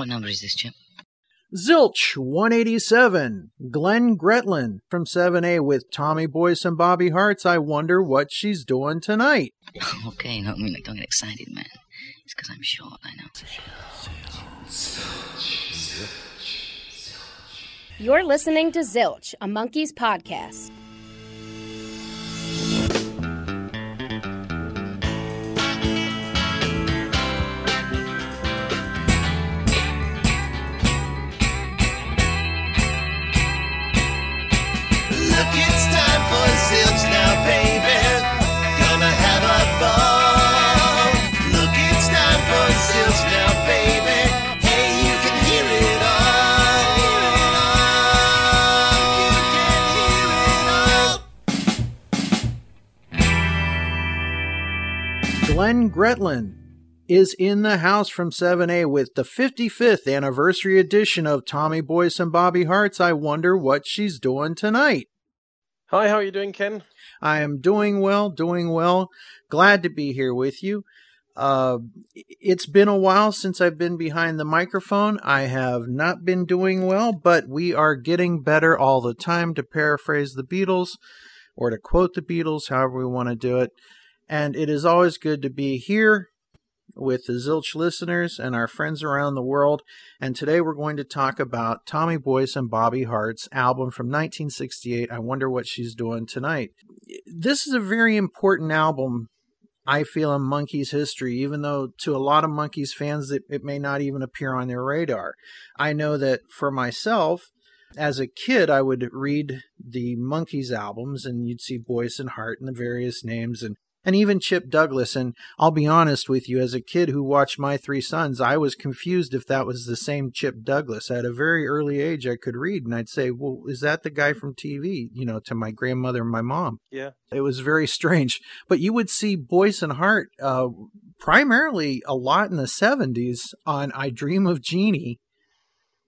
What number is this, Chip? Zilch 187, Glenn Gretlund from 7A with Tommy Boyce and Bobby Hart's. I wonder what she's doing tonight. okay, no, I mean, like, don't get excited, man. It's because I'm short, I know. You're listening to Zilch, a Monkees podcast. Glenn Gretlund is in the house from 7A with the 55th anniversary edition of Tommy Boyce and Bobby Hart's. I wonder what she's doing tonight. Hi, how are you doing, Ken? I am doing well, doing well. Glad to be here with you. Uh, it's been a while since I've been behind the microphone. I have not been doing well, but we are getting better all the time, to paraphrase the Beatles or to quote the Beatles, however we want to do it. And it is always good to be here with the Zilch listeners and our friends around the world. And today we're going to talk about Tommy Boyce and Bobby Hart's album from 1968, I Wonder What She's Doing Tonight. This is a very important album, I feel, in Monkees history, even though to a lot of Monkees fans it, it may not even appear on their radar. I know that for myself, as a kid, I would read the Monkees albums and you'd see Boyce and Hart and the various names and and even Chip Douglas. And I'll be honest with you, as a kid who watched My Three Sons, I was confused if that was the same Chip Douglas. At a very early age, I could read and I'd say, Well, is that the guy from TV? You know, to my grandmother and my mom. Yeah. It was very strange. But you would see Boyce and Hart uh, primarily a lot in the 70s on I Dream of Jeannie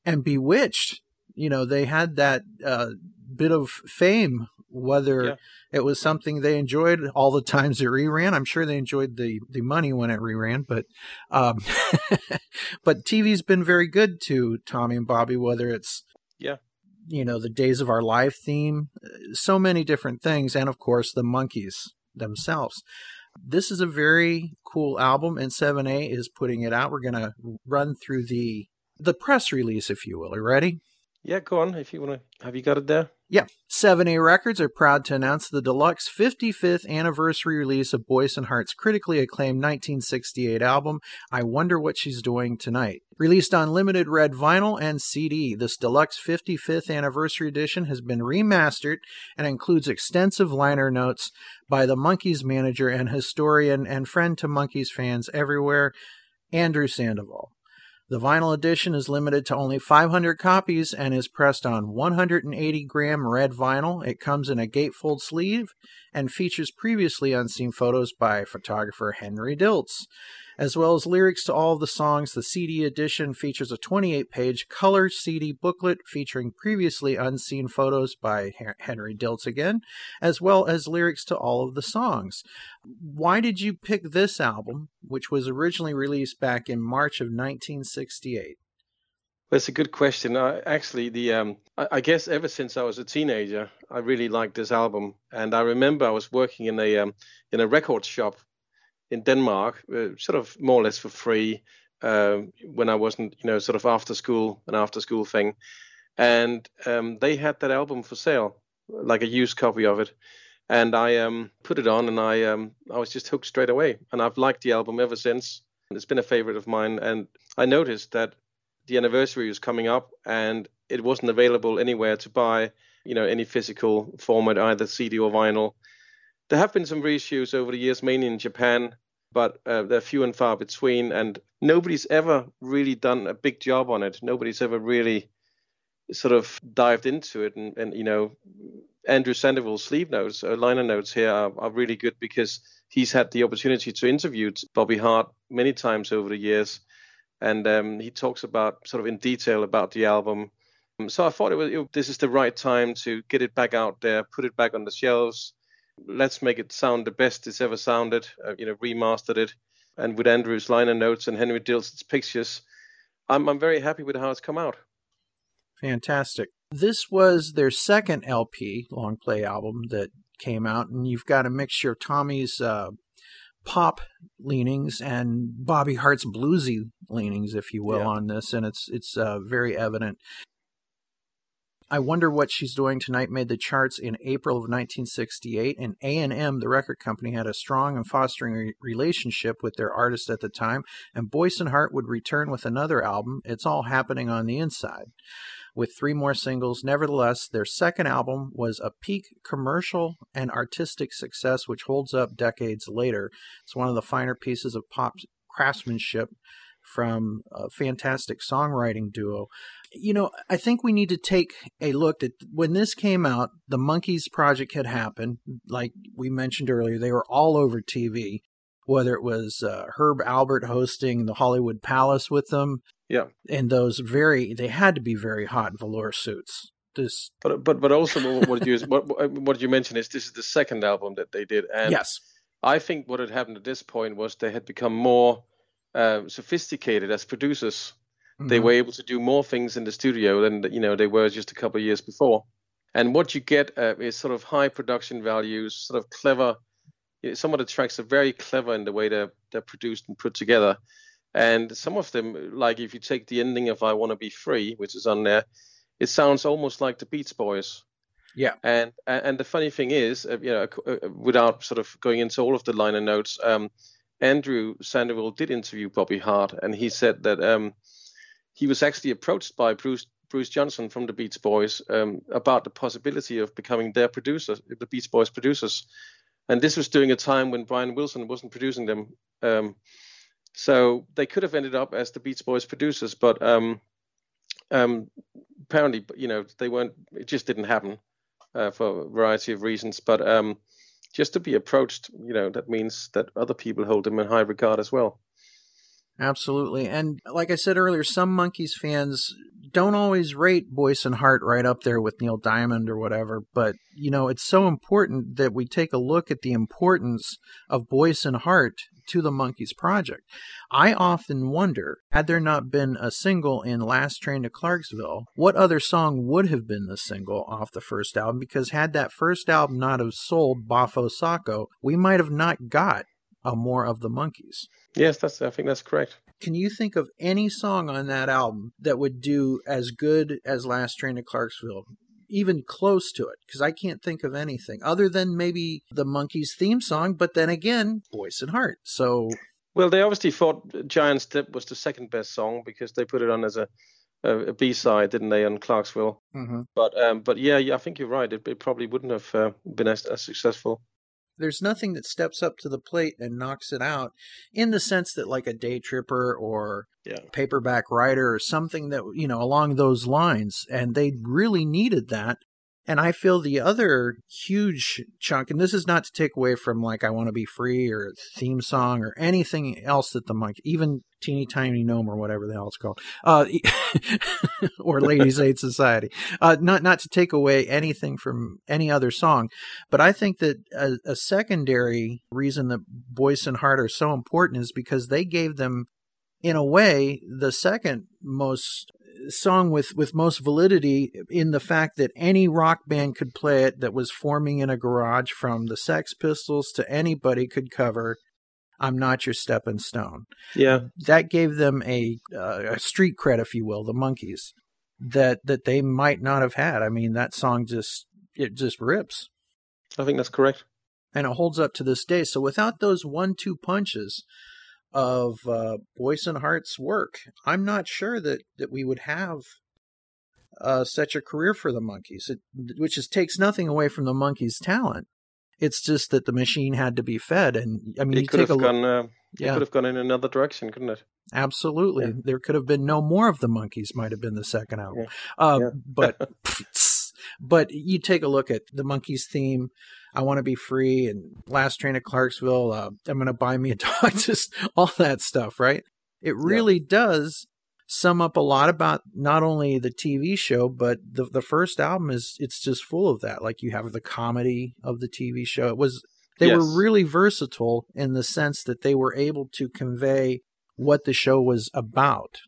and Bewitched. You know, they had that uh, bit of fame whether yeah. it was something they enjoyed all the times it reran. I'm sure they enjoyed the the money when it reran, but um, but TV's been very good to Tommy and Bobby, whether it's yeah, you know, the Days of Our Life theme, so many different things, and of course the Monkees themselves. This is a very cool album, and 7A is putting it out. We're gonna run through the the press release, if you will. Are you ready? Yeah, go on. If you want to, have you got it there? Yeah. 7A Records are proud to announce the deluxe 55th anniversary release of Boyce and Hart's critically acclaimed 1968 album, I Wonder What She's Doing Tonight. Released on limited red vinyl and CD, this deluxe 55th anniversary edition has been remastered and includes extensive liner notes by the Monkees manager and historian and friend to Monkees fans everywhere, Andrew Sandoval. The vinyl edition is limited to only 500 copies and is pressed on 180 gram red vinyl. It comes in a gatefold sleeve and features previously unseen photos by photographer Henry Diltz. As well as lyrics to all the songs, the CD edition features a 28 page color CD booklet featuring previously unseen photos by Henry Diltz again, as well as lyrics to all of the songs. Why did you pick this album, which was originally released back in March of 1968? That's a good question. I, actually, the um, I, I, guess ever since I was a teenager, I really liked this album, and I remember I was working in a um, in a record shop in Denmark, uh, sort of more or less for free uh, when I wasn't, you know, sort of after school, an after school thing. And um, they had that album for sale, like a used copy of it. And I um, put it on, and I um, I was just hooked straight away. And I've liked the album ever since. It's been a favorite of mine. And I noticed that the anniversary was coming up, and it wasn't available anywhere to buy, you know, any physical format, either CD or vinyl. There have been some reissues over the years, mainly in Japan, but uh, they're few and far between, and nobody's ever really done a big job on it. Nobody's ever really sort of dived into it, and, and you know, Andrew Sandoval's sleeve notes, or uh, liner notes here are, are really good because he's had the opportunity to interview Bobby Hart many times over the years, and um, he talks about sort of in detail about the album. Um, so I thought it was it, this is the right time to get it back out there, put it back on the shelves, let's make it sound the best it's ever sounded. Uh, you know, remastered it, and with Andrew's liner notes and Henry Diltz's pictures, I'm I'm very happy with how it's come out. Fantastic. This was their second LP, long play album that came out, and you've got a mixture of Tommy's uh, pop leanings and Bobby Hart's bluesy leanings, if you will, Yeah. on this, and it's it's uh, very evident. I wonder what she's doing tonight made the charts in April of 1968, and A&M, the record company, had a strong and fostering re- relationship with their artist at the time, and Boyce and Hart would return with another album, It's All Happening on the Inside, with three more singles. Nevertheless, their second album was a peak commercial and artistic success, which holds up decades later. It's one of the finer pieces of pop craftsmanship from a fantastic songwriting duo. You know, I think we need to take a look at when this came out, the Monkees project had happened. Like we mentioned earlier, they were all over TV, whether it was uh, Herb Alpert hosting the Hollywood Palace with them. Yeah. And those very, they had to be very hot velour suits. This, But but but also what you what what what you mentioned is this is the second album that they did, and yes. I think what had happened at this point was they had become more uh, sophisticated as producers. They Mhm. were able to do more things in the studio than you know they were just a couple of years before. And what you get uh, is sort of high production values, sort of clever. you know, Some of the tracks are very clever in the way they're they're produced and put together. And some of them, like if you take the ending of "I Want to Be Free," which is on there, it sounds almost like the Beach Boys. Yeah. And and the funny thing is, uh, you know, uh, without sort of going into all of the liner notes, um, Andrew Sandoval did interview Bobby Hart, and he said that um, he was actually approached by Bruce Bruce Johnston from the Beach Boys um, about the possibility of becoming their producer, the Beach Boys producers. And this was during a time when Brian Wilson wasn't producing them. Um, so they could have ended up as the Beach Boys producers, but um, um, apparently, you know, they weren't. It just didn't happen uh, for a variety of reasons. But um, just to be approached, you know, that means that other people hold him in high regard as well. Absolutely. And like I said earlier, some Monkees fans don't always rate Boyce and Hart right up there with Neil Diamond or whatever, but you know, it's so important that we take a look at the importance of Boyce and Hart to the Monkees project. I often wonder, had there not been a single in Last Train to Clarksville, what other song would have been the single off the first album? Because had that first album not have sold Bafo Sacco, we might have not got a more of the Monkees. Yes, that's. I think that's correct. Can you think of any song on that album that would do as good as Last Train to Clarksville? Even close to it, because I can't think of anything other than maybe the Monkees theme song, but then again, Boyce and Hart. So, Well, they obviously thought Giant Step was the second best song because they put it on as a a, a B side, didn't they, on Clarksville? But um, but yeah, yeah, I think you're right. It, it probably wouldn't have uh, been as, as successful. There's nothing that steps up to the plate and knocks it out in the sense that, like a Day Tripper or Yeah. Paperback Writer or something that, you know, along those lines. And they really needed that. And I feel the other huge chunk, and this is not to take away from like I Want to Be Free or theme song or anything else that the monkey, even Teeny Tiny Gnome or whatever the hell it's called, uh, or Ladies Aid Society. Uh, not not to take away anything from any other song, but I think that a, a secondary reason that Boyce and Hart are so important is because they gave them, in a way, the second most song with with most validity in the fact that any rock band could play it that was forming in a garage from the Sex Pistols to anybody could cover I'm not your stepping stone. Yeah, that gave them a, uh, a street cred if you will the Monkees that that they might not have had. I mean that song just it just rips. I think that's correct. and it holds up to this day. So without those one two punches of uh, Boyce and Hart's work, I'm not sure that, that we would have uh, such a career for the Monkees. It, which is takes nothing away from the Monkees' talent. It's just that the machine had to be fed, and I mean, you It could take have a look. gone. Uh, it yeah, could have gone in another direction, couldn't it? absolutely. Yeah. There could have been no more of the Monkees. Might have been the second album, Yeah. uh, Yeah. but but you take a look at the Monkees theme. I want to be free and last train to Clarksville. Uh, I'm going to buy me a dog. Just all that stuff, right? It really does sum up a lot about not only the TV show, but the the first album is it's just full of that. Like you have the comedy of the TV show. It was they Yes. were really versatile in the sense that they were able to convey what the show was about.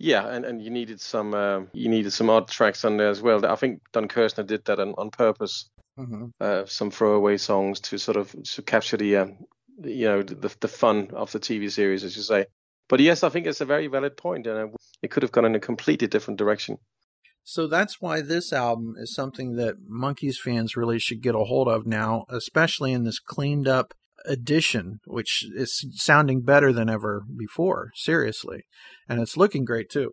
Yeah, and, and you needed some uh, you needed some odd tracks on there as well. I think Don Kirshner did that on, on purpose. Mm-hmm. Uh, some throwaway songs to sort of to capture the uh, you know the the fun of the TV series, as you say. But yes, I think it's a very valid point, and it could have gone in a completely different direction. So that's why this album is something that Monkees fans really should get a hold of now, especially in this cleaned up edition, which is sounding better than ever before, seriously. And it's looking great too.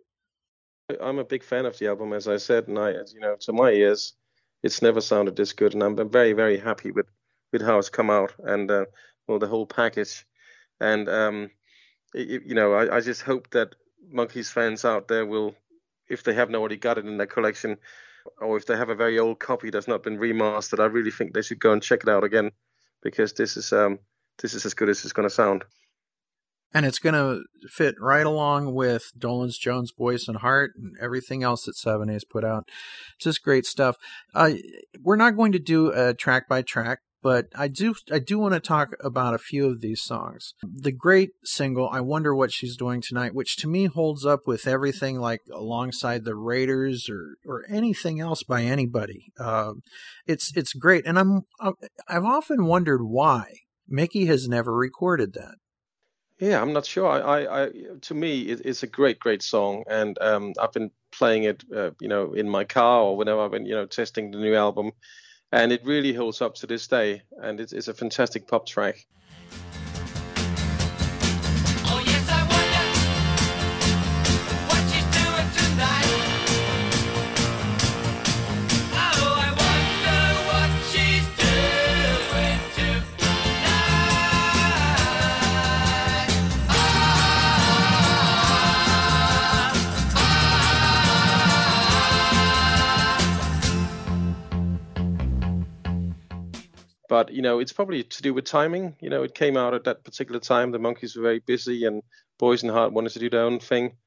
I'm a big fan of the album, as I said, and I, you know, to my ears, it's never sounded this good, and I'm very, very happy with, with how it's come out and uh, well the whole package. And um, it, you know, I, I just hope that Monkees fans out there will if they haven't already got it in their collection, or if they have a very old copy that's not been remastered, I really think they should go and check it out again because this is um this is as good as it's going to sound. And it's going to fit right along with Dolenz Jones, Boyce and Hart, and everything else that Seven A's put out. It's just great stuff. Uh, we're not going to do a track by track but I do I do want to talk about a few of these songs. The great single "I Wonder What She's Doing Tonight," which to me holds up with everything like alongside the Raiders or or anything else by anybody. Uh, it's it's great, and I'm I've often wondered why Mickey has never recorded that. Yeah, I'm not sure. I, I, I to me, it, it's a great, great song, and um, I've been playing it, uh, you know, in my car or whenever I've been, you know, testing the new album and it really holds up to this day. And it's, it's a fantastic pop track. But you know it's probably to do with timing. You know it came out at that particular time. The Monkees were very busy and Boyce and Hart wanted to do their own thing.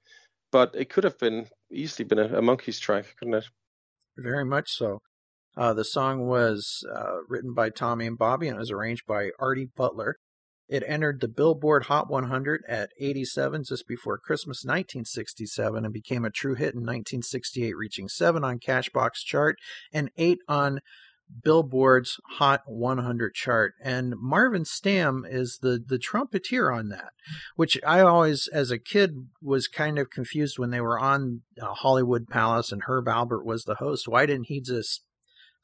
But it could have been easily been a, a Monkees track couldn't it? Very much so. Uh, the song was uh, written by tommy and bobby and it was arranged by artie butler. It entered the Billboard Hot 100 at 87 just before Christmas 1967 and became a true hit in 1968, reaching 7 on Cashbox chart and 8 on Billboard's Hot 100 chart, and Marvin Stamm is the the trumpeter on that, which I always, as a kid, was kind of confused when they were on uh, Hollywood Palace and Herb Alpert was the host. Why didn't he just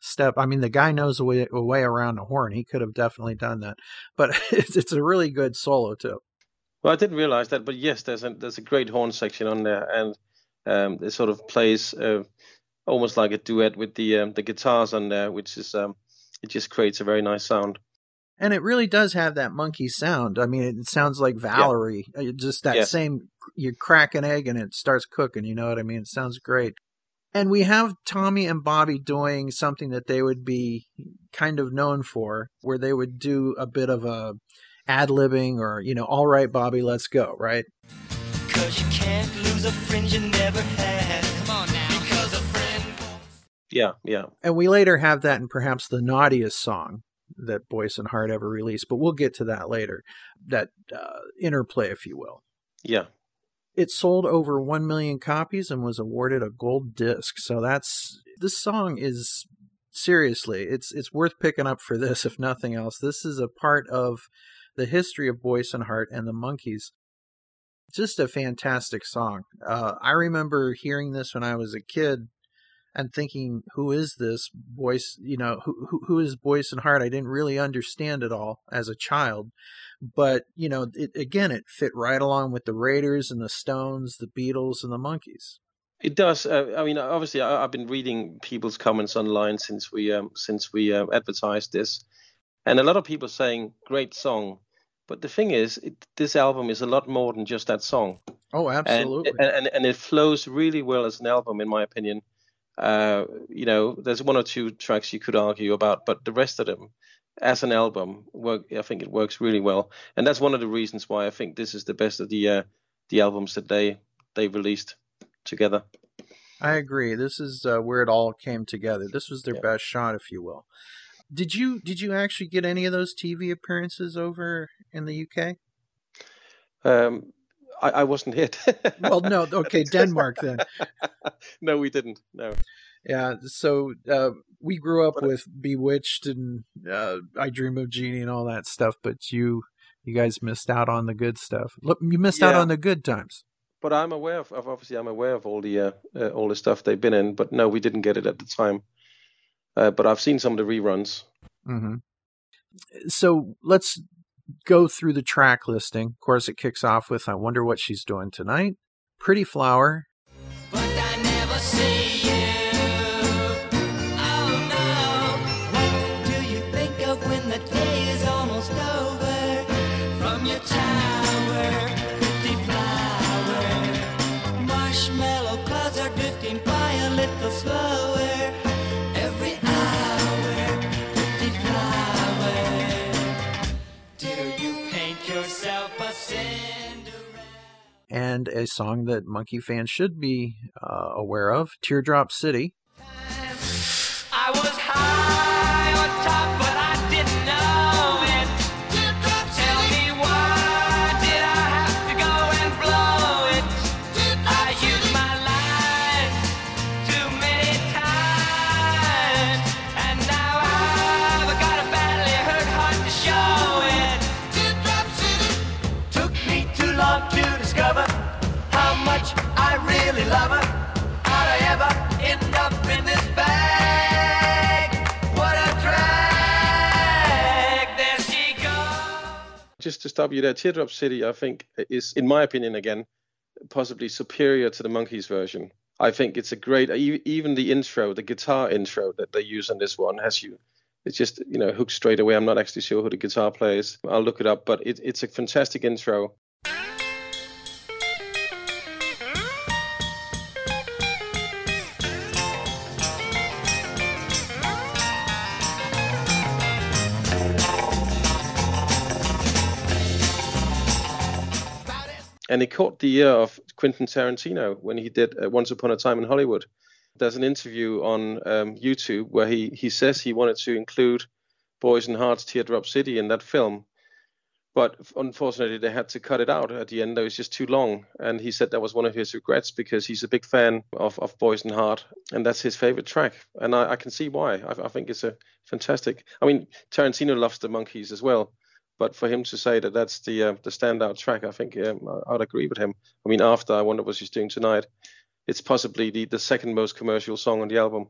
step? I mean, the guy knows a way, a way around a horn. He could have definitely done that, but it's, it's a really good solo too. Well, I didn't realize that, but yes, there's a there's a great horn section on there, and um, it sort of plays. Uh, almost like a duet with the um, the guitars on there, which is um, it just creates a very nice sound. And it really does have that monkey sound. I mean, it sounds like Valerie. Yeah. Uh, just that yeah. same you crack an egg and it starts cooking. You know what I mean? It sounds great. And we have Tommy and Bobby doing something that they would be kind of known for, where they would do a bit of a ad libbing or, you know, all right, Bobby, let's go, right? Cause you can't lose a friend you never had. Yeah, yeah. And we later have that in perhaps the naughtiest song that Boyce and Hart ever released, but we'll get to that later. That uh, interplay, if you will. Yeah. It sold over 1 million copies and was awarded a gold disc. So that's this song is seriously, it's it's worth picking up for this if nothing else. This is a part of the history of Boyce and Hart and the Monkees. Just a fantastic song. Uh, I remember hearing this when I was a kid and thinking, who is this Boyce? You know, who, who, who is Boyce and Hart? I didn't really understand it all as a child, but you know, it, again, it fit right along with the Raiders and the Stones, the Beatles, and the Monkees. It does. Uh, I mean, obviously, I, have been reading people's comments online since we um, since we uh, advertised this, and a lot of people saying great song. But the thing is, it, this album is a lot more than just that song. Oh, absolutely. And, and, and it flows really well as an album, in my opinion. Uh, you know, there's one or two tracks you could argue about, but the rest of them, as an album, work. I think it works really well, and that's one of the reasons why I think this is the best of the uh, the albums that they they released together. I agree. This is uh, where it all came together. This was their yeah. best shot, if you will. Did you did you actually get any of those TV appearances over in the UK? Um, I, I wasn't hit. well, no, okay, Denmark then. no, we didn't. No. Yeah, so uh, we grew up But- with Bewitched and uh, I Dream of Jeannie and all that stuff, but you you guys missed out on the good stuff. Look, you missed out on the good times. But I'm aware of, of obviously I'm aware of all the uh, uh, all the stuff they've been in. But no, we didn't get it at the time. Uh, but I've seen some of the reruns. hmm So let's go through the track listing. Of course, it kicks off with "I Wonder What She's Doing Tonight," "Pretty Flower," and a song that Monkee fans should be uh, aware of, "Teardrop City." Just to stop you there, Teardrop City, I think is, in my opinion, again, possibly superior to the Monkees version. I think it's a great, even the intro, the guitar intro that they use on this one has you. It's just you know hooked straight away. I'm not actually sure who the guitar player is. I'll look it up, but it, it's a fantastic intro. And it caught the ear of Quentin Tarantino when he did uh, Once Upon a Time in Hollywood. There's an interview on um, YouTube where he, he says he wanted to include Boyce and Hart's Teardrop City in that film. But unfortunately, they had to cut it out at the end. It was just too long. And he said that was one of his regrets because he's a big fan of, of Boyce and Hart. And that's his favorite track. And I, I can see why. I, I think it's a fantastic. I mean, Tarantino loves the Monkees as well. But for him to say that that's the uh, the standout track, I think um, I'd agree with him. I mean, after I wonder what she's doing tonight, it's possibly the, the second most commercial song on the album.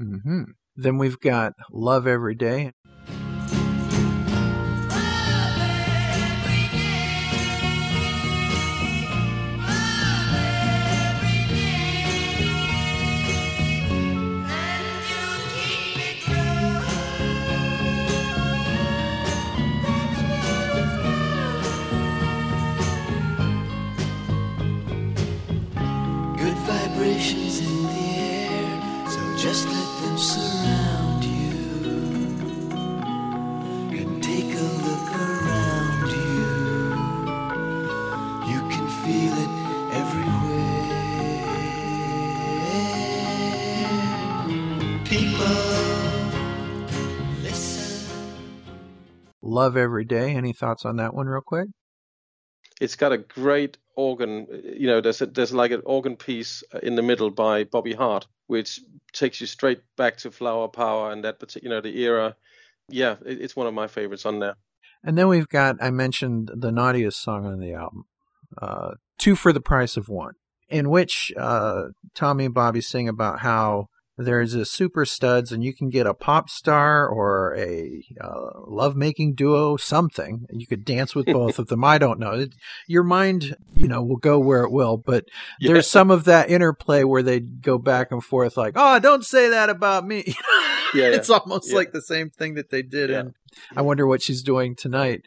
Mm-hmm. Then we've got "Love Every Day." "Love Every Day." Any thoughts on that one, real quick? It's got a great organ. You know, there's a, there's like an organ piece uh, in the middle by Bobby Hart, which takes you straight back to Flower Power and that particular, you know, the era. Yeah, it, it's one of my favorites on there. And then we've got, I mentioned the naughtiest song on the album, uh, Two for the Price of One, in which uh, Tommy and Bobby sing about how there's a super studs and you can get a pop star or a uh, lovemaking duo, something. You could dance with both of them. I don't know. It, your mind, you know, will go where it will, but Yeah. there's some of that interplay where they go back and forth like, oh, don't say that about me. Yeah, yeah. it's almost like the same thing that they did in I wonder what she's doing tonight.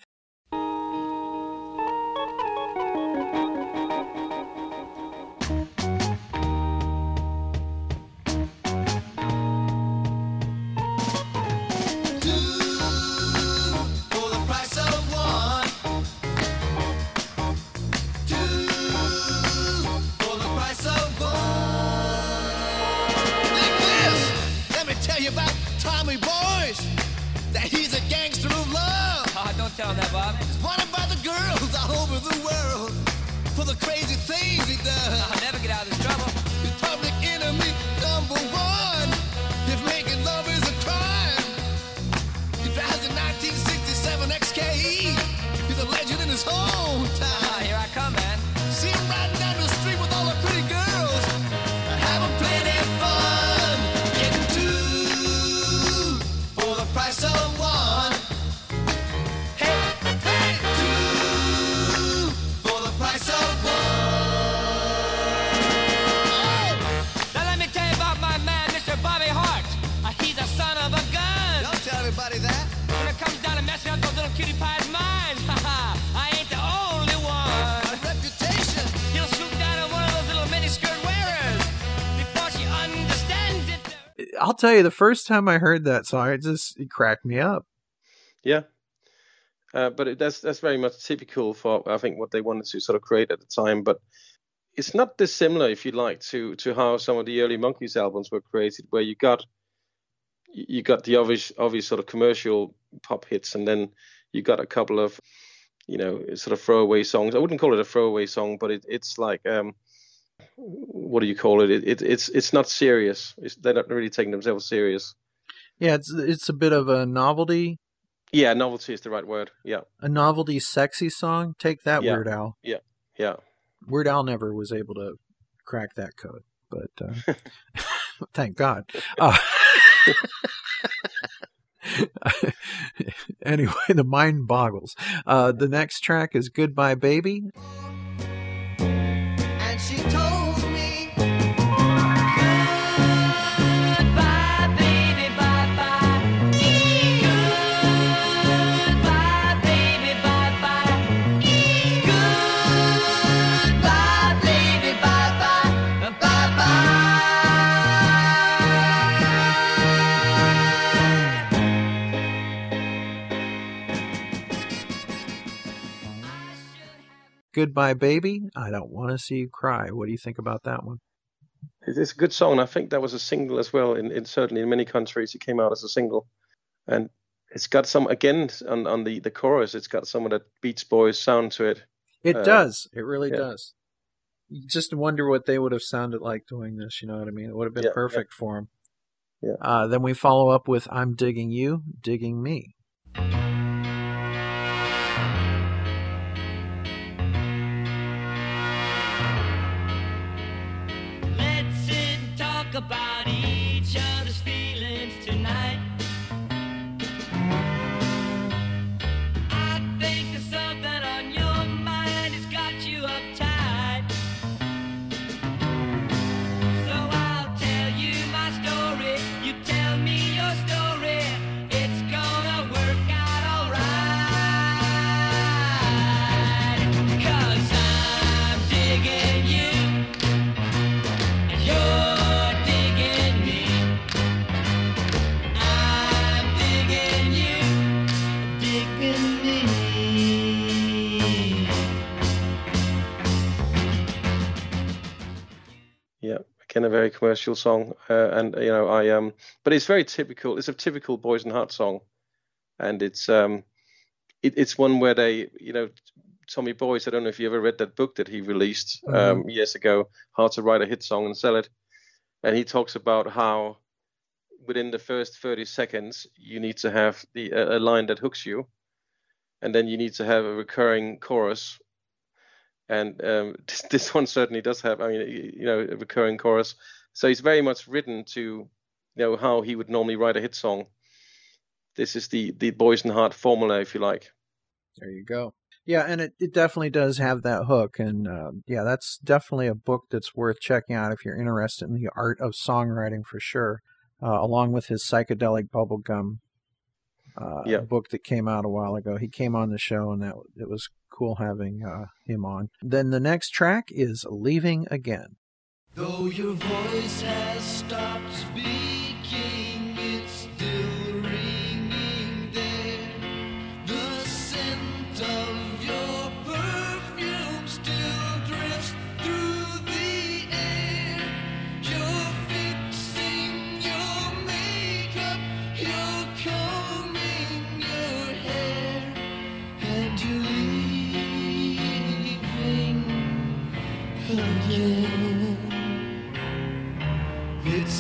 Tell you, the first time I heard that song, it just it cracked me up. Yeah. Uh, but it, that's that's very much typical for I think what they wanted to sort of create at the time. But it's not dissimilar, if you like, to to how some of the early Monkees albums were created, where you got you got the obvious obvious sort of commercial pop hits, and then you got a couple of you know sort of throwaway songs. I wouldn't call it a throwaway song, but it, it's like um, what do you call it? It, it? It's it's not serious. It's, they're not really taking themselves serious. Yeah, it's it's a bit of a novelty, Yeah, novelty is the right word. Yeah, a novelty sexy song. Take that, Yeah. Weird Al. yeah. Yeah. Weird Al never was able to crack that code, but uh, thank God. Uh, anyway, the mind boggles. Uh, the next track is "Goodbye, Baby." "Goodbye, Baby." I don't want to see you cry. What do you think about that one? It's a good song. I think that was a single as well. In, in certainly in many countries, it came out as a single, and it's got some again on on the the chorus. It's got some of that Beach Boys sound to it. It Uh, does. It really yeah. does. You just wonder what they would have sounded like doing this. You know what I mean? It would have been Yeah, yeah. perfect for them. Yeah. Uh, then we follow up with "I'm digging you, digging me." About Again a very commercial song, uh, and you know I um, but it's very typical. It's a typical Boyce and Hart song, and it's um, it, it's one where they you know. Tommy Boyce, I don't know if you ever read that book that he released um, years ago, How to Write a Hit Song and Sell It. And he talks about how within the first 30 seconds, you need to have the a line that hooks you. And then you need to have a recurring chorus. And um, this, this one certainly does have, I mean, you know, a recurring chorus. So it's very much written to, you know, how he would normally write a hit song. This is the the Boyce and Hart formula, if you like. There you go. Yeah, and it, it definitely does have that hook. And uh, yeah, that's definitely a book that's worth checking out if you're interested in the art of songwriting for sure, uh, along with his psychedelic bubblegum uh, Yeah. book that came out a while ago. He came on the show, and that it was cool having uh, him on. Then the next track is Leaving Again. Though your voice has stopped speaking,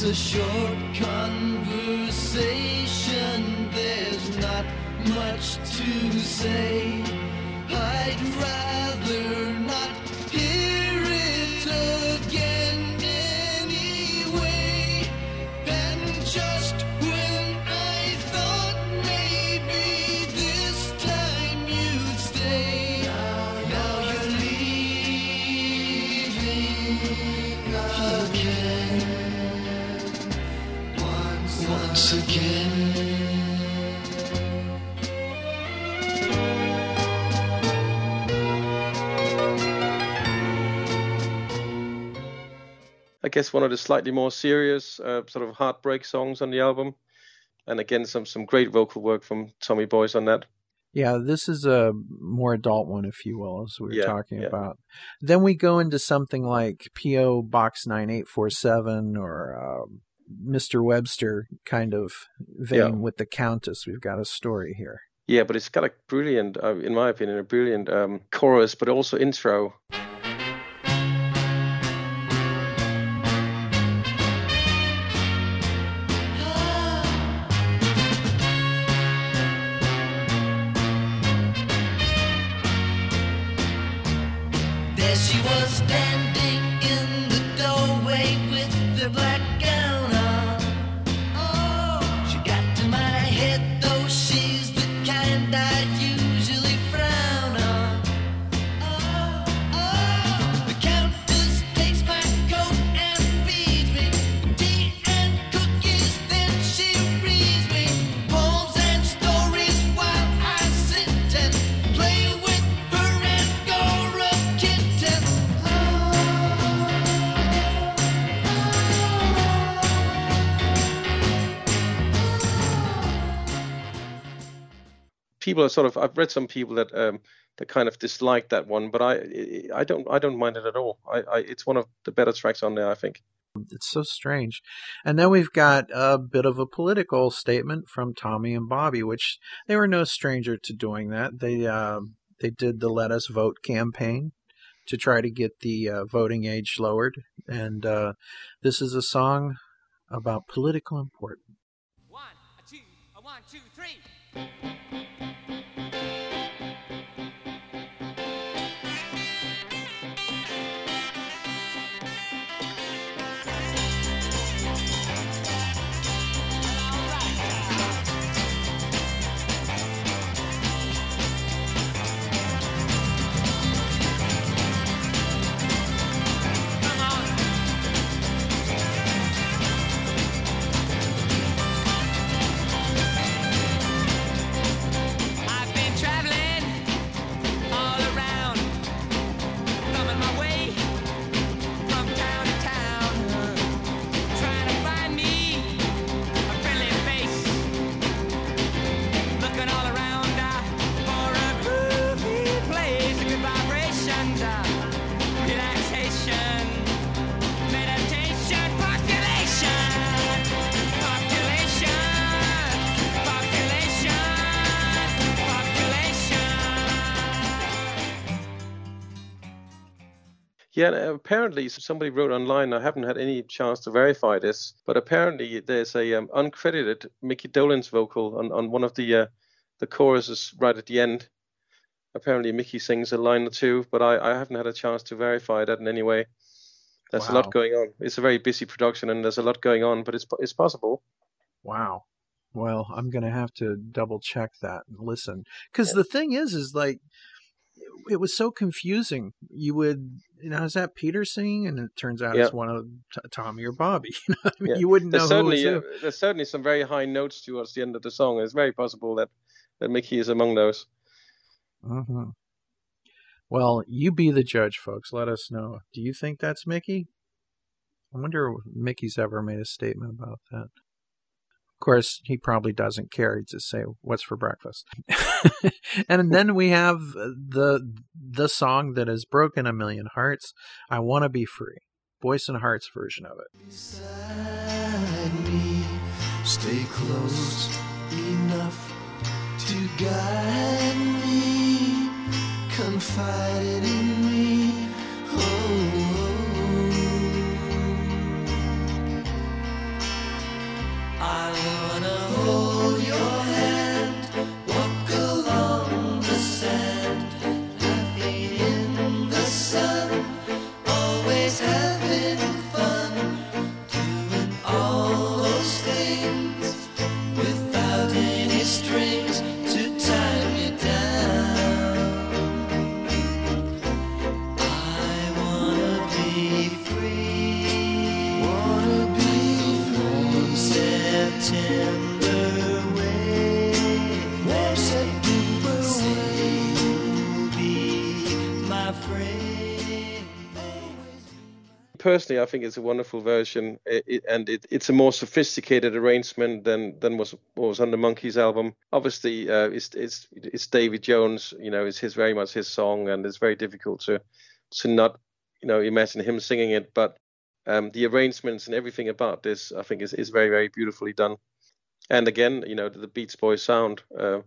a short conversation, there's not much to say. Guess one of the slightly more serious uh, sort of heartbreak songs on the album, and again some some great vocal work from Tommy Boyce on that. Yeah, this is a more adult one, if you will, as we were Yeah, talking yeah. about. Then we go into something like P.O. Box 9847 or um Mr. Webster kind of vein Yeah. with the Countess. We've got a story here. Yeah, but it's got a brilliant, uh, in my opinion, a brilliant um, chorus, but also intro. She was standing in People are sort of. I've read some people that um, that kind of dislike that one, but I I don't I don't mind it at all. I, I it's one of the better tracks on there, I think. It's so strange. And then we've got a bit of a political statement from Tommy and Bobby, which they were no stranger to doing that. They uh, they did the Let Us Vote campaign to try to get the uh, voting age lowered, and uh, this is a song about political importance. One, a two, a one, two, three. Yeah, apparently somebody wrote online. I haven't had any chance to verify this, but apparently there's a um, uncredited Mickey Dolenz vocal on, on one of the uh, the choruses right at the end. Apparently Mickey sings a line or two, but I, I haven't had a chance to verify that in any way. There's a lot going on. It's a very busy production, and there's a lot going on, but it's it's possible. Wow. Well, I'm going to have to double check that and listen. Because the thing is, is like, it was so confusing. You would, you know, is that Peter singing? And it turns out it's one of T- Tommy or Bobby. You, know? I mean, Yeah. you wouldn't know There's who certainly uh, there's certainly some very high notes towards the end of the song. It's very possible that that Mickey is among those. hmm Well, you be the judge, folks. Let us know. Do you think that's Mickey? I wonder if Mickey's ever made a statement about that. Of course, he probably doesn't care. He'd just say, "What's for breakfast?" and then we have the the song that has broken a million hearts. I want to be free. Boyce and Hart's version of it. beside me. Stay close enough to guide me. In personally, I think it's a wonderful version, it, it, and it, it's a more sophisticated arrangement than than was was on the Monkees album. Obviously, uh, it's it's it's David Jones, you know, it's his very much his song, and it's very difficult to to not you know imagine him singing it. But um, the arrangements and everything about this, I think, is is very very beautifully done. And again, you know, the, Beach Boys sound. Uh,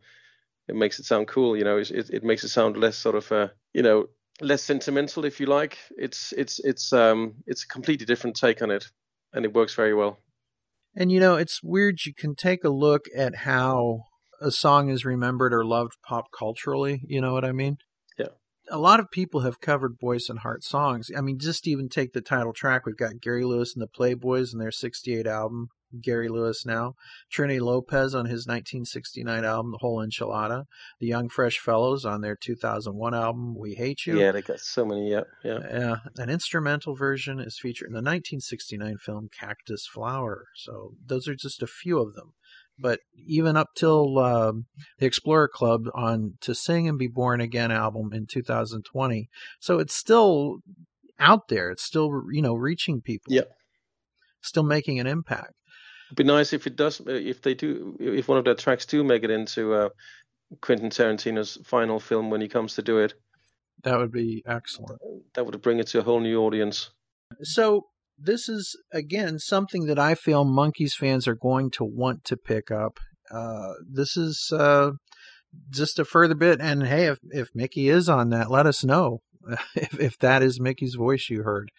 it makes it sound cool, you know. It, it, it makes it sound less sort of, uh, you know, less sentimental, if you like. It's it's it's um it's a completely different take on it, and it works very well. And you know, it's weird. You can take a look at how a song is remembered or loved pop culturally. You know what I mean? Yeah. A lot of people have covered Boyce and Hart songs. I mean, just even take the title track. We've got Gary Lewis and the Playboys and their 68 album, Gary Lewis Now. Trini Lopez on his 1969 album, The Whole Enchilada. The Young Fresh Fellows on their 2001 album, We Hate You. Yeah, they got so many. Yeah, yeah. Yeah, an instrumental version is featured in the 1969 film Cactus Flower. So those are just a few of them. But even up till um, the Explorer Club on "To Sing and Be Born Again" album in 2020, so it's still out there. It's still you know reaching people. Yeah. still making an impact. It'd be nice if it does, uh, if they do, if one of their tracks do make it into uh, Quentin Tarantino's final film when he comes to do it. That would be excellent. That would bring it to a whole new audience. So this is again something that I feel Monkees fans are going to want to pick up. Uh, this is uh, just a further bit, and hey, if if Mickey is on that, let us know if if that is Mickey's voice you heard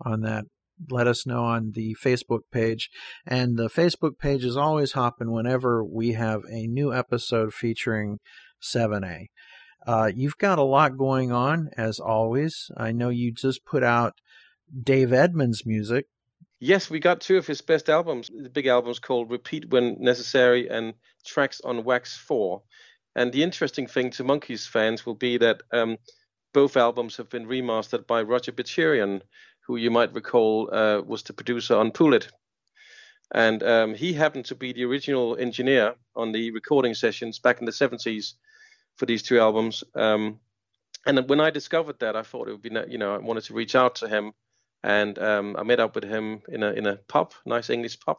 on that. Let us know on the Facebook page, and the Facebook page is always hopping whenever we have a new episode featuring 7A. Uh, you've got a lot going on, as always. I know you just put out Dave Edmunds music. Yes, we got two of his best albums. The big albums called Repeat When Necessary and Tracks on Wax 4. And the interesting thing to Monkees fans will be that um, both albums have been remastered by Roger Bechirian, who you might recall uh, was the producer on Pool It. And um, he happened to be the original engineer on the recording sessions back in the 70s for these two albums. Um, and when I discovered that, I thought it would be, you know, I wanted to reach out to him and um, I met up with him in a in a pub, nice English pub,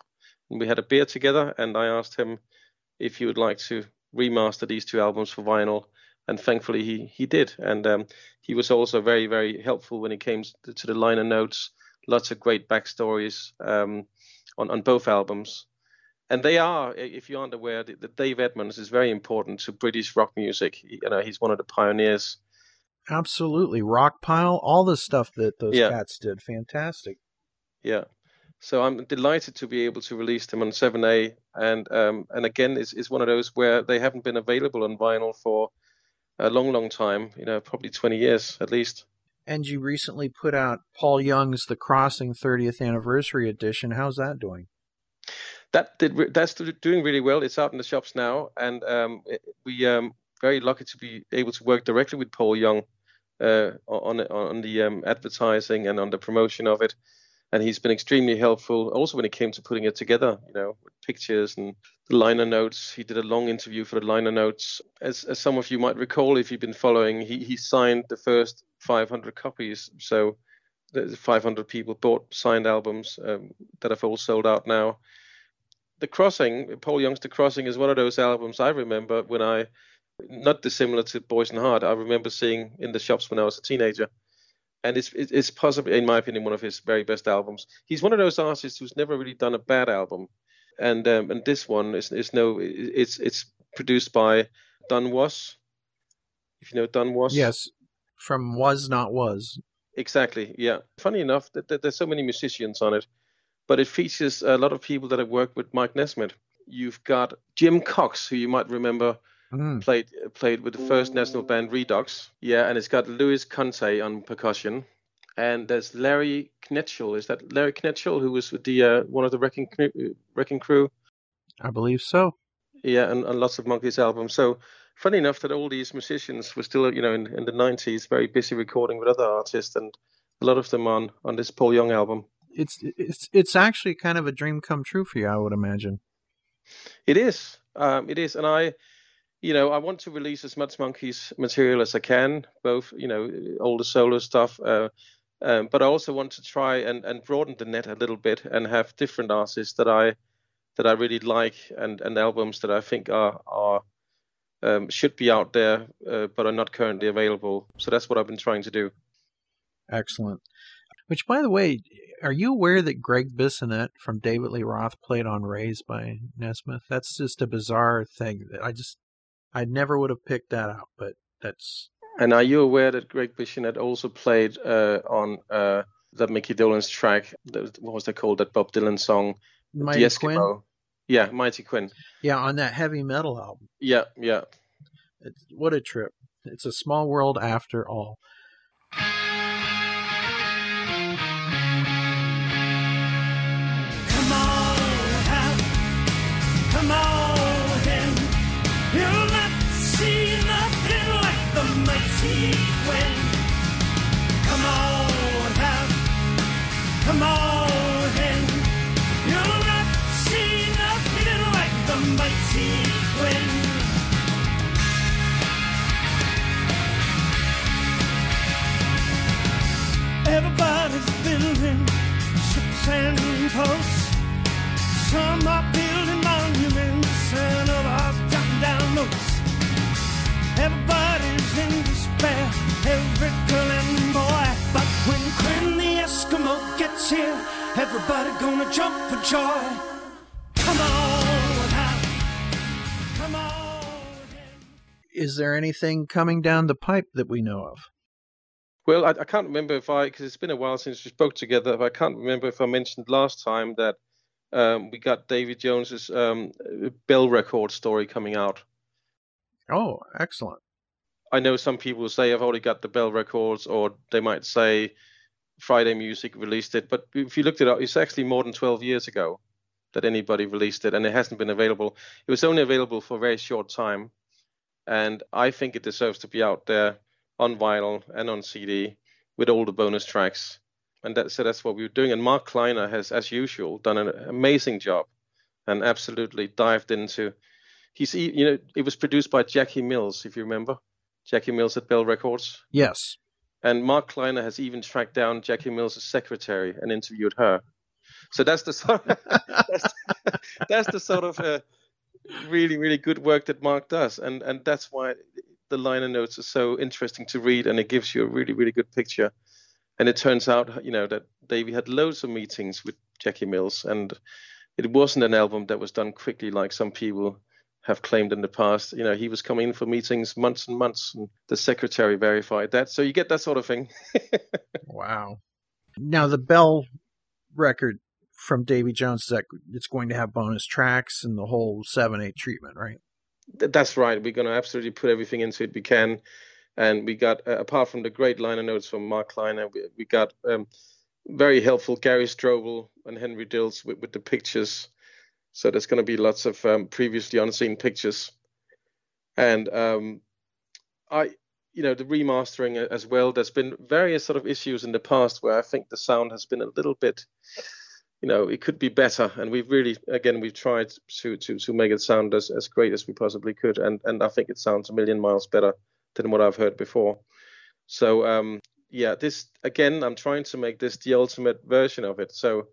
and we had a beer together. And I asked him if he would like to remaster these two albums for vinyl, and thankfully he he did. And um, he was also very very helpful when it came to, the liner notes. Lots of great backstories um, on on both albums. And they are, if you aren't aware, that Dave Edmunds is very important to British rock music. You know, he's one of the pioneers. Absolutely. Rockpile, all the stuff that those Yeah. cats did. Fantastic. Yeah. So I'm delighted to be able to release them on 7A, and um, and again, it's, it's one of those where they haven't been available on vinyl for a long, long time. You know, probably 20 years at least. And you recently put out Paul Young's The Crossing 30th Anniversary Edition. How's that doing? That did re- that's doing really well. It's out in the shops now, and um, it- we um very lucky to be able to work directly with Paul Young uh, on on the um, advertising and on the promotion of it. And he's been extremely helpful. Also, when it came to putting it together, you know, with pictures and the liner notes. He did a long interview for the liner notes. As, as some of you might recall, if you've been following, he, he signed the first 500 copies. So the 500 people bought signed albums um, that have all sold out now. The Crossing, Paul Young's The Crossing, is one of those albums I remember when I, not dissimilar to Boyce and Hart, I remember seeing in the shops when I was a teenager. And it's it's possibly, in my opinion, one of his very best albums. He's one of those artists who's never really done a bad album, and um, and this one is is no, it's it's produced by Don Was. If you know Don Was. Yes, from Was Not Was. Exactly. Yeah. Funny enough, that, that there's so many musicians on it. but it features a lot of people that have worked with Mike Nesmith. You've got Jim Cox, who you might remember Mm. played played with the first national band Redux. Yeah, and it's got Louis Conte on percussion, and there's Larry Knechtel. Is that Larry Knechtel who was with the uh, one of the Wrecking Wrecking Crew? I believe so. Yeah, and, and lots of Monkees albums. So funny enough that all these musicians were still, you know, in, in the 90s, very busy recording with other artists, and a lot of them on on this Paul Young album. It's it's it's actually kind of a dream come true for you, I would imagine. It is. Um, it is, and I, you know, I want to release as much Monkees material as I can, both, you know, all the solo stuff, uh, um, but I also want to try and, and broaden the net a little bit and have different artists that I that I really like and, and albums that I think are are um, should be out there, uh, but are not currently available. So that's what I've been trying to do. Excellent. Which, by the way, are you aware that Gregg Bissonette from David Lee Roth played on Rays by Nesmith? That's just a bizarre thing I just I never would have picked that out, but that's And are you aware that Gregg Bissonette also played uh, on uh, that Mickey Dolenz track? that- What was that called? That Bob Dylan song, Mighty the Eskimo. Quinn. Yeah, Mighty Quinn. Yeah, on that heavy metal album. Yeah, yeah. It's, what a trip! It's a small world after all. Building ships and posts. Some are building monuments and others down. Everybody's in despair, every girl and boy. But when Quinn the Eskimo gets here, everybody gonna jump for joy. Come on. Come on. Is there anything coming down the pipe that we know of? Well, I, I can't remember if I, because it's been a while since we spoke together. But I can't remember if I mentioned last time that um, we got David Jones's um, Bell Record story coming out. Oh, excellent. I know some people say I've already got the Bell Records, or they might say Friday Music released it. But if you looked it up, it's actually more than 12 years ago that anybody released it, and it hasn't been available. It was only available for a very short time, and I think it deserves to be out there on vinyl and on CD with all the bonus tracks. And that, so that's what we were doing. And Mark Kleiner has, as usual, done an amazing job and absolutely dived into. He's, you know, it was produced by Jackie Mills, if you remember, Jackie Mills at Bell Records. Yes. And Mark Kleiner has even tracked down Jackie Mills' secretary and interviewed her. So that's the sort of, that's, that's the sort of uh, really really good work that Mark does, and and that's why the liner notes are so interesting to read, and it gives you a really really good picture. And it turns out, you know, that Davey had loads of meetings with Jackie Mills, and it wasn't an album that was done quickly like some people have claimed in the past. You know, he was coming in for meetings months and months, and the secretary verified that. So you get that sort of thing. Wow. Now the Bell record from Davy Jones that it's going to have bonus tracks and the whole 7A treatment, right? Th- That's right. We're going to absolutely put everything into it we can. And we got, uh, apart from the great liner notes from Mark Kleiner, we, we got um, very helpful Gary Strobl and Henry Diltz with, with the pictures. So there's going to be lots of um, previously unseen pictures. And um, I, you know, the remastering as well. There's been various sort of issues in the past where I think the sound has been a little bit, you know, it could be better. And we've really, again, we've tried to to to make it sound as, as great as we possibly could. And and I think it sounds a million miles better than what I've heard before. So um, yeah, this again, I'm trying to make this the ultimate version of it. So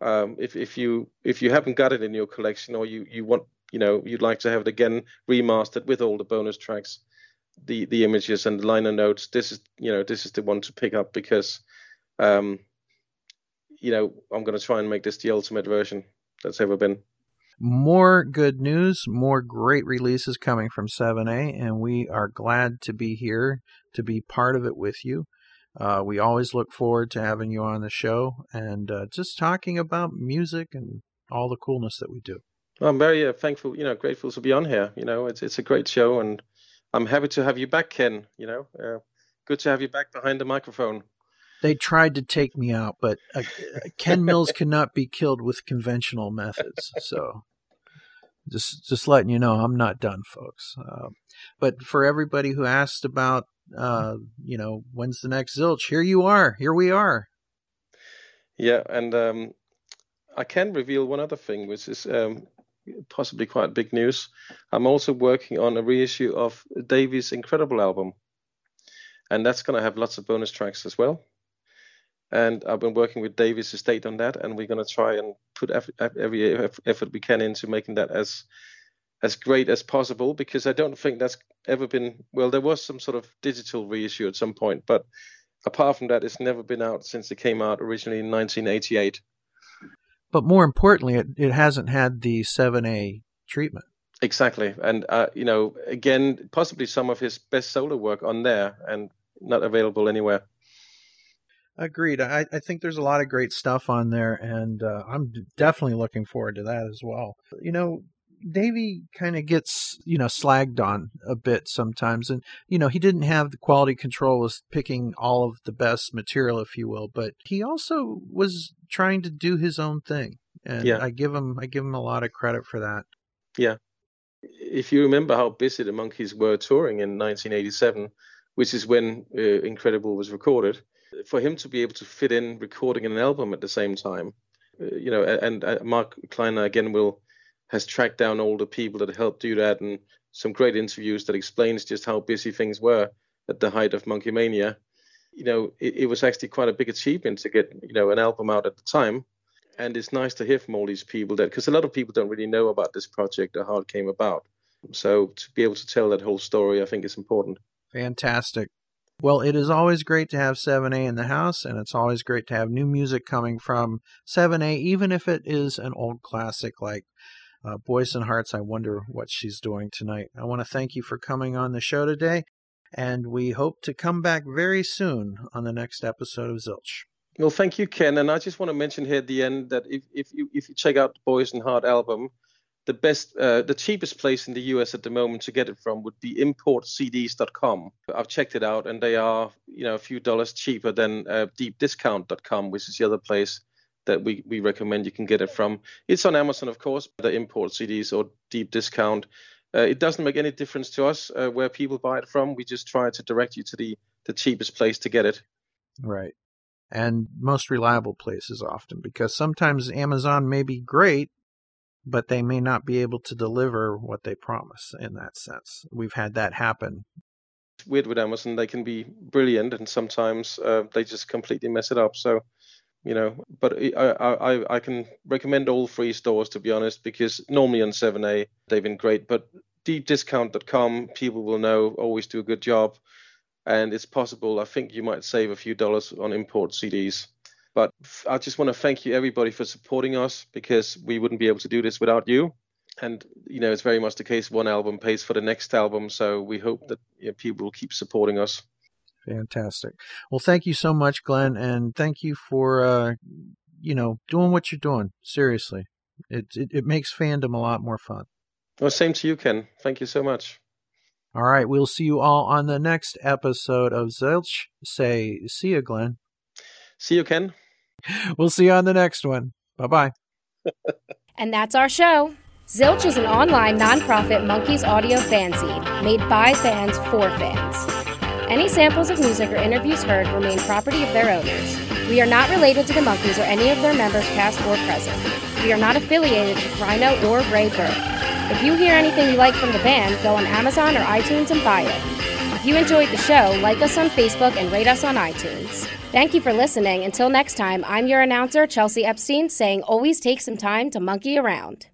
um, if if you if you haven't got it in your collection or you you want you know you'd like to have it again remastered with all the bonus tracks the the images and the liner notes this is you know this is the one to pick up because um you know i'm going to try and make this the ultimate version that's ever been More good news, more great releases coming from 7A, and we are glad to be here to be part of it with you. Uh, we always look forward to having you on the show and uh, just talking about music and all the coolness that we do. Well, I'm very uh, thankful, you know, grateful to be on here. You know, it's it's a great show, and I'm happy to have you back, Ken. You know, uh, good to have you back behind the microphone. They tried to take me out, but uh, Ken Mills cannot be killed with conventional methods. So, just just letting you know, I'm not done, folks. Uh, but for everybody who asked about, uh, you know, when's the next Zilch? Here you are. Here we are. Yeah, and um, I can reveal one other thing, which is um, possibly quite big news. I'm also working on a reissue of Davy's incredible album, and that's going to have lots of bonus tracks as well. And I've been working with Davy's estate on that, and we're going to try and put every, every effort we can into making that as as great as possible because I don't think that's ever been well. There was some sort of digital reissue at some point, but apart from that, it's never been out since it came out originally in 1988. But more importantly, it, it hasn't had the 7A treatment. Exactly, and uh, you know, again, possibly some of his best solo work on there, and not available anywhere. Agreed. I, I think there's a lot of great stuff on there, and uh, I'm definitely looking forward to that as well. You know, Davey kind of gets, you know, slagged on a bit sometimes. And, you know, he didn't have the quality control as picking all of the best material, if you will, but he also was trying to do his own thing. And Yeah. I give him I give him a lot of credit for that. Yeah. If you remember how busy the Monkees were touring in 1987, which is when uh, Incredible was recorded, for him to be able to fit in recording an album at the same time, uh, you know, and uh, Mark Kleiner again will has tracked down all the people that helped do that and some great interviews that explains just how busy things were at the height of Monkeemania. You know, it, it was actually quite a big achievement to get you know an album out at the time and it's nice to hear from all these people that because a lot of people don't really know about this project or how it came about so to be able to tell that whole story i think is important Fantastic. Well, it is always great to have 7A in the house, and it's always great to have new music coming from 7A, even if it is an old classic like uh, Boyce and Hart's. I wonder what she's doing tonight. I want to thank you for coming on the show today, and we hope to come back very soon on the next episode of Zilch. well thank you ken and i just want to mention here at the end that if, if you if you check out the boyce and hart album the best uh, the cheapest place in the us at the moment to get it from would be importcds.com i've checked it out and they are you know a few dollars cheaper than uh, deepdiscount.com which is the other place that we, we recommend you can get it from. It's on amazon of course the import cds or deep discount. Uh, it doesn't make any difference to us uh, where people buy it from. We just try to direct you to the the cheapest place to get it. Right. And most reliable places often, because sometimes Amazon may be great, but they may not be able to deliver what they promise in that sense. We've had that happen it's weird with Amazon. They can be brilliant, and sometimes uh, they just completely mess it up. So, you know, but I, I I- can recommend all three stores to be honest, because normally on 7A they've been great, but deepdiscount.com people will know always do a good job, and it's possible. I think you might save a few dollars on import CDs. But I just want to thank you everybody for supporting us because we wouldn't be able to do this without you and you know it's very much the case one album pays for the next album so we hope that you know, people will keep supporting us Fantastic. Well, thank you so much, Glenn, and thank you for uh, you know doing what you're doing. Seriously, it, it it makes fandom a lot more fun. well same to you ken thank you so much All right, we'll see you all on the next episode of Zilch. Say, see you, Glenn. see you ken We'll see you on the next one. Bye bye. And that's our show. Zilch is an online nonprofit Monkees audio fanzine made by fans for fans. Any samples of music or interviews heard remain property of their owners. We are not related to the Monkees or any of their members, past or present. We are not affiliated with Rhino or Raybert. If you hear anything you like from the band, go on Amazon or iTunes and buy it. If you enjoyed the show, like us on Facebook and rate us on iTunes. Thank you for listening. Until next time, I'm your announcer, Chelsea Epstein, saying always take some time to monkey around.